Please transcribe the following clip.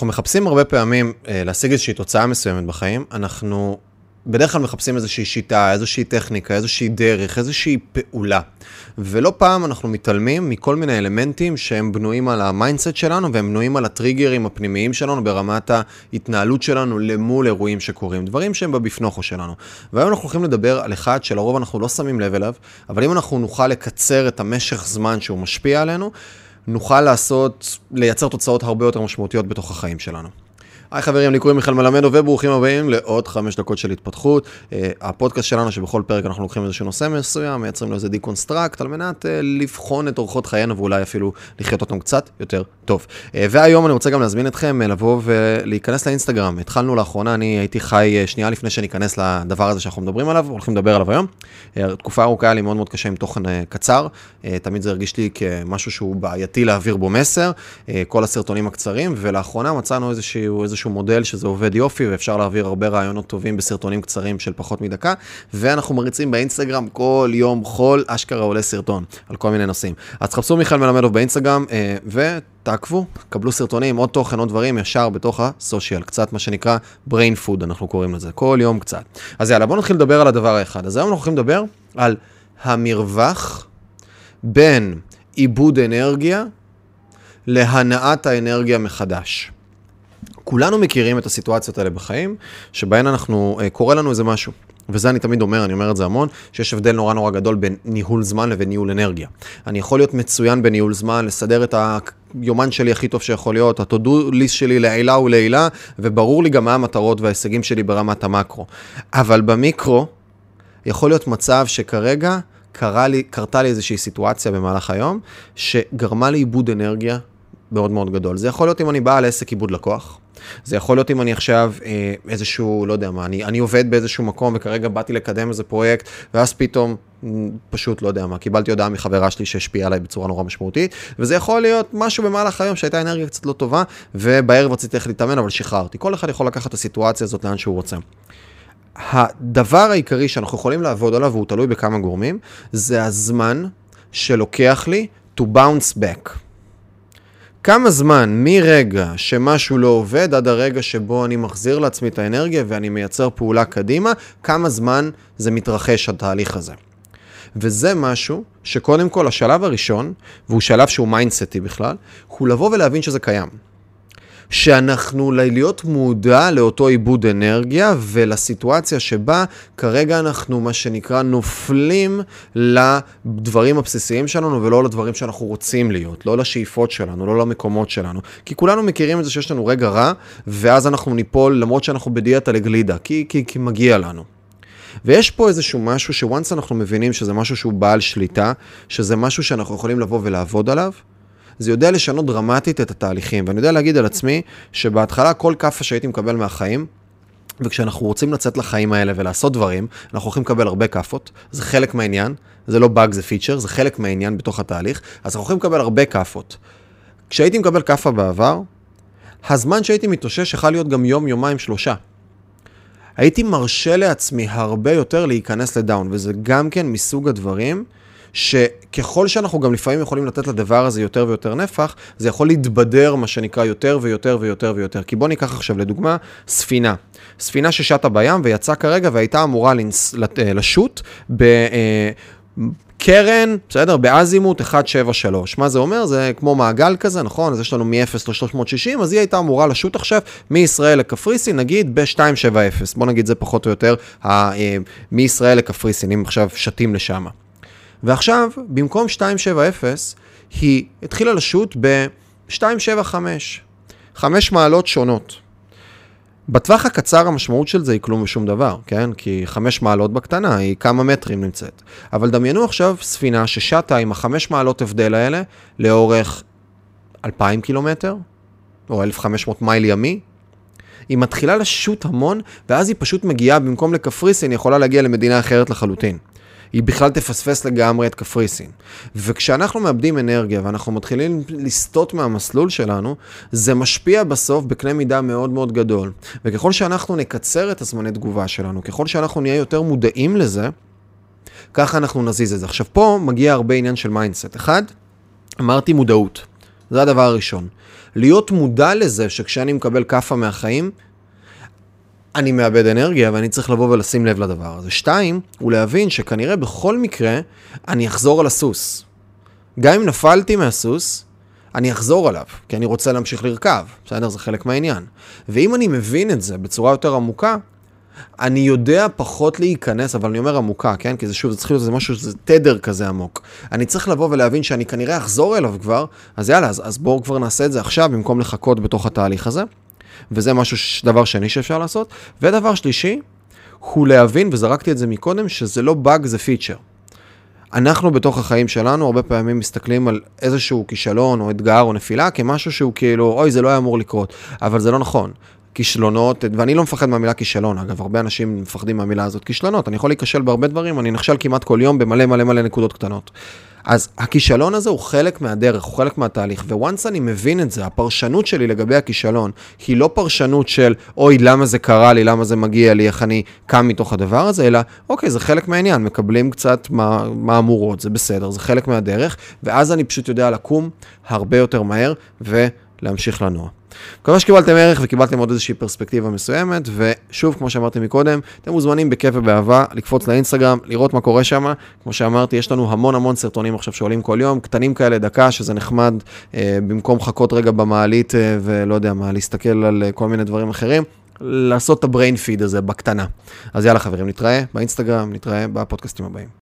אנחנו מחפשים הרבה פעמים אה, להשיג איזושהי תוצאה מסוימת בחיים, אנחנו בדרך כלל מחפשים איזושהי שיטה, איזושהי טכניקה, איזושהי דרך, איזושהי פעולה. ולא פעם אנחנו מתעלמים מכל מיני אלמנטים שהם בנויים על ה mindset שלנו והם בנויים על הטריגרים הפנימיים שלנו ברמת ההתנהלות שלנו למול אירועים שקורים, דברים שהם בבפנוכו שלנו. והיום אנחנו הולכים לדבר על אחד שלרוב אנחנו לא שמים לב אליו, אבל אם אנחנו נוכל לקצר את המשך זמן שהוא משפיע עלינו, נוכל לעשות, לייצר תוצאות הרבה יותר משמעותיות בתוך החיים שלנו. היי חברים, לי קוראים מיכאל מלמדו וברוכים הבאים לעוד חמש דקות של התפתחות. Uh, הפודקאסט שלנו שבכל פרק אנחנו לוקחים איזשהו נושא מסוים, מייצרים לו איזה deconstruct על מנת uh, לבחון את אורחות חיינו ואולי אפילו לחיות אותם קצת יותר טוב. Uh, והיום אני רוצה גם להזמין אתכם לבוא ולהיכנס לאינסטגרם. התחלנו לאחרונה, אני הייתי חי שנייה לפני שניכנס לדבר הזה שאנחנו מדברים עליו, הולכים לדבר עליו היום. תקופה ארוכה היה לי מאוד מאוד קשה עם תוכן קצר, תמיד זה הרגיש לי כמשהו שהוא בעייתי להעביר בו מסר, כל הסרטונים הקצרים, ולאחרונה מצאנו איזשהו, איזשהו מודל שזה עובד יופי ואפשר להעביר הרבה רעיונות טובים בסרטונים קצרים של פחות מדקה, ואנחנו מריצים באינסטגרם כל יום חול, אשכרה עולה סרטון על כל מיני נושאים. אז תחפשו מיכאל מלמדוב באינסטגרם אה, ותעקבו, קבלו סרטונים, עוד תוכן, עוד דברים ישר בתוך הסושיאל, קצת מה שנקרא brain food, אנחנו קוראים לזה, כל יום קצת. אז יאללה, בואו נתחיל לדבר על הדבר האחד. אז היום אנחנו הולכים לדבר על המרווח בין עיבוד אנרגיה להנעת האנרגיה מחדש. כולנו מכירים את הסיטואציות האלה בחיים, שבהן אנחנו, אה, קורה לנו איזה משהו. וזה אני תמיד אומר, אני אומר את זה המון, שיש הבדל נורא נורא גדול בין ניהול זמן לבין ניהול אנרגיה. אני יכול להיות מצוין בניהול זמן, לסדר את היומן שלי הכי טוב שיכול להיות, ה-to-do list שלי לעילה ולעילה, וברור לי גם מה המטרות וההישגים שלי ברמת המקרו. אבל במיקרו, יכול להיות מצב שכרגע קרה לי, קרתה לי איזושהי סיטואציה במהלך היום, שגרמה לי עיבוד אנרגיה מאוד מאוד גדול. זה יכול להיות אם אני בעל עסק עיבוד לקוח. זה יכול להיות אם אני עכשיו אה, איזשהו, לא יודע מה, אני, אני עובד באיזשהו מקום וכרגע באתי לקדם איזה פרויקט, ואז פתאום, פשוט לא יודע מה, קיבלתי הודעה מחברה שלי שהשפיעה עליי בצורה נורא משמעותית, וזה יכול להיות משהו במהלך היום שהייתה אנרגיה קצת לא טובה, ובערב רציתי איך להתאמן, אבל שחררתי. כל אחד יכול לקחת את הסיטואציה הזאת לאן שהוא רוצה. הדבר העיקרי שאנחנו יכולים לעבוד עליו, והוא תלוי בכמה גורמים, זה הזמן שלוקח לי to bounce back. כמה זמן מרגע שמשהו לא עובד עד הרגע שבו אני מחזיר לעצמי את האנרגיה ואני מייצר פעולה קדימה, כמה זמן זה מתרחש התהליך הזה. וזה משהו שקודם כל השלב הראשון, והוא שלב שהוא mindset־י בכלל, הוא לבוא ולהבין שזה קיים. שאנחנו להיות מודע לאותו עיבוד אנרגיה ולסיטואציה שבה כרגע אנחנו מה שנקרא נופלים לדברים הבסיסיים שלנו ולא לדברים שאנחנו רוצים להיות, לא לשאיפות שלנו, לא למקומות שלנו. כי כולנו מכירים את זה שיש לנו רגע רע ואז אנחנו ניפול למרות שאנחנו בדיאטה לגלידה, כי, כי, כי מגיע לנו. ויש פה איזשהו משהו שוואנס אנחנו מבינים שזה משהו שהוא בעל שליטה, שזה משהו שאנחנו יכולים לבוא ולעבוד עליו, זה יודע לשנות דרמטית את התהליכים. ואני יודע להגיד על עצמי, שבהתחלה כל כאפה שהייתי מקבל מהחיים, וכשאנחנו רוצים לצאת לחיים האלה ולעשות דברים, אנחנו הולכים לקבל הרבה כאפות, זה חלק מהעניין, זה לא באג, זה פיצ'ר, זה חלק מהעניין בתוך התהליך, אז אנחנו הולכים לקבל הרבה כאפות. כשהייתי מקבל כאפה בעבר, הזמן שהייתי מתאושש יכול להיות גם יום, יומיים, שלושה. הייתי מרשה לעצמי הרבה יותר להיכנס לדאון, וזה גם כן מסוג הדברים שככל שאנחנו גם לפעמים יכולים לתת לדבר הזה יותר ויותר נפח, זה יכול להתבדר, מה שנקרא, יותר ויותר ויותר ויותר. כי בוא ניקח עכשיו לדוגמה ספינה. ספינה ששטה בים ויצאה כרגע והייתה אמורה לנס, אה, לשוט ב... אה, קרן, בסדר? באזימוט 173. מה זה אומר? זה כמו מעגל כזה, נכון? אז יש לנו מ-0 ל-360, אז היא הייתה אמורה לשוט עכשיו מישראל לקפריסין, נגיד ב-270. בוא נגיד זה פחות או יותר אה, מישראל לקפריסין, אם עכשיו שתים לשם. ועכשיו, במקום 270, היא התחילה לשוט ב-275, חמש מעלות שונות. בטווח הקצר המשמעות של זה היא כלום ושום דבר, כן? כי חמש מעלות בקטנה היא כמה מטרים נמצאת. אבל דמיינו עכשיו ספינה ששטה עם החמש מעלות הבדל האלה לאורך 2,000 קילומטר, או 1,500 מייל ימי. היא מתחילה לשוט המון, ואז היא פשוט מגיעה, במקום לקפריסין, היא יכולה להגיע למדינה אחרת לחלוטין. היא בכלל תפספס לגמרי את קפריסין. וכשאנחנו מאבדים אנרגיה ואנחנו מתחילים לסטות מהמסלול שלנו, זה משפיע בסוף בקנה מידה מאוד מאוד גדול. וככל שאנחנו נקצר את הזמני תגובה שלנו, ככל שאנחנו נהיה יותר מודעים לזה, ככה אנחנו נזיז את זה. עכשיו, פה מגיע הרבה עניין של mindset. אחד, אמרתי מודעות. זה הדבר הראשון. להיות מודע לזה שכשאני מקבל כאפה מהחיים, אני מאבד אנרגיה ואני צריך לבוא ולשים לב לדבר הזה. שתיים, הוא להבין שכנראה בכל מקרה אני אחזור על הסוס. גם אם נפלתי מהסוס, אני אחזור עליו, כי אני רוצה להמשיך לרכב, בסדר? זה חלק מהעניין. ואם אני מבין את זה בצורה יותר עמוקה, אני יודע פחות להיכנס, אבל אני אומר עמוקה, כן? כי זה שוב, זה צריך להיות איזה משהו, זה תדר כזה עמוק. אני צריך לבוא ולהבין שאני כנראה אחזור אליו כבר, אז יאללה, אז, אז בואו כבר נעשה את זה עכשיו, במקום לחכות בתוך התהליך הזה. וזה משהו, דבר שני שאפשר לעשות. ודבר שלישי, הוא להבין, וזרקתי את זה מקודם, שזה לא באג, זה פיצ'ר. אנחנו בתוך החיים שלנו הרבה פעמים מסתכלים על איזשהו כישלון או אתגר או נפילה כמשהו שהוא כאילו, אוי, זה לא היה אמור לקרות, אבל זה לא נכון. כישלונות, ואני לא מפחד מהמילה כישלון, אגב, הרבה אנשים מפחדים מהמילה הזאת כישלונות, אני יכול להיכשל בהרבה דברים, אני נכשל כמעט כל יום במלא מלא מלא נקודות קטנות. אז הכישלון הזה הוא חלק מהדרך, הוא חלק מהתהליך, וואנס אני מבין את זה, הפרשנות שלי לגבי הכישלון היא לא פרשנות של אוי, למה זה קרה לי, למה זה מגיע לי, איך אני קם מתוך הדבר הזה, אלא אוקיי, זה חלק מהעניין, מקבלים קצת מהמורות, זה בסדר, זה חלק מהדרך, ואז אני פשוט יודע לקום הרבה יותר מהר ולהמשיך לנוע. מקווה שקיבלתם ערך וקיבלתם עוד איזושהי פרספקטיבה מסוימת, ושוב, כמו שאמרתי מקודם, אתם מוזמנים בכיף ובאהבה לקפוץ לאינסטגרם, לראות מה קורה שם. כמו שאמרתי, יש לנו המון המון סרטונים עכשיו שעולים כל יום, קטנים כאלה, דקה, שזה נחמד, אה, במקום לחכות רגע במעלית אה, ולא יודע מה, להסתכל על אה, כל מיני דברים אחרים. לעשות את הבריין פיד הזה בקטנה. אז יאללה חברים, נתראה באינסטגרם, נתראה בפודקאסטים הבאים.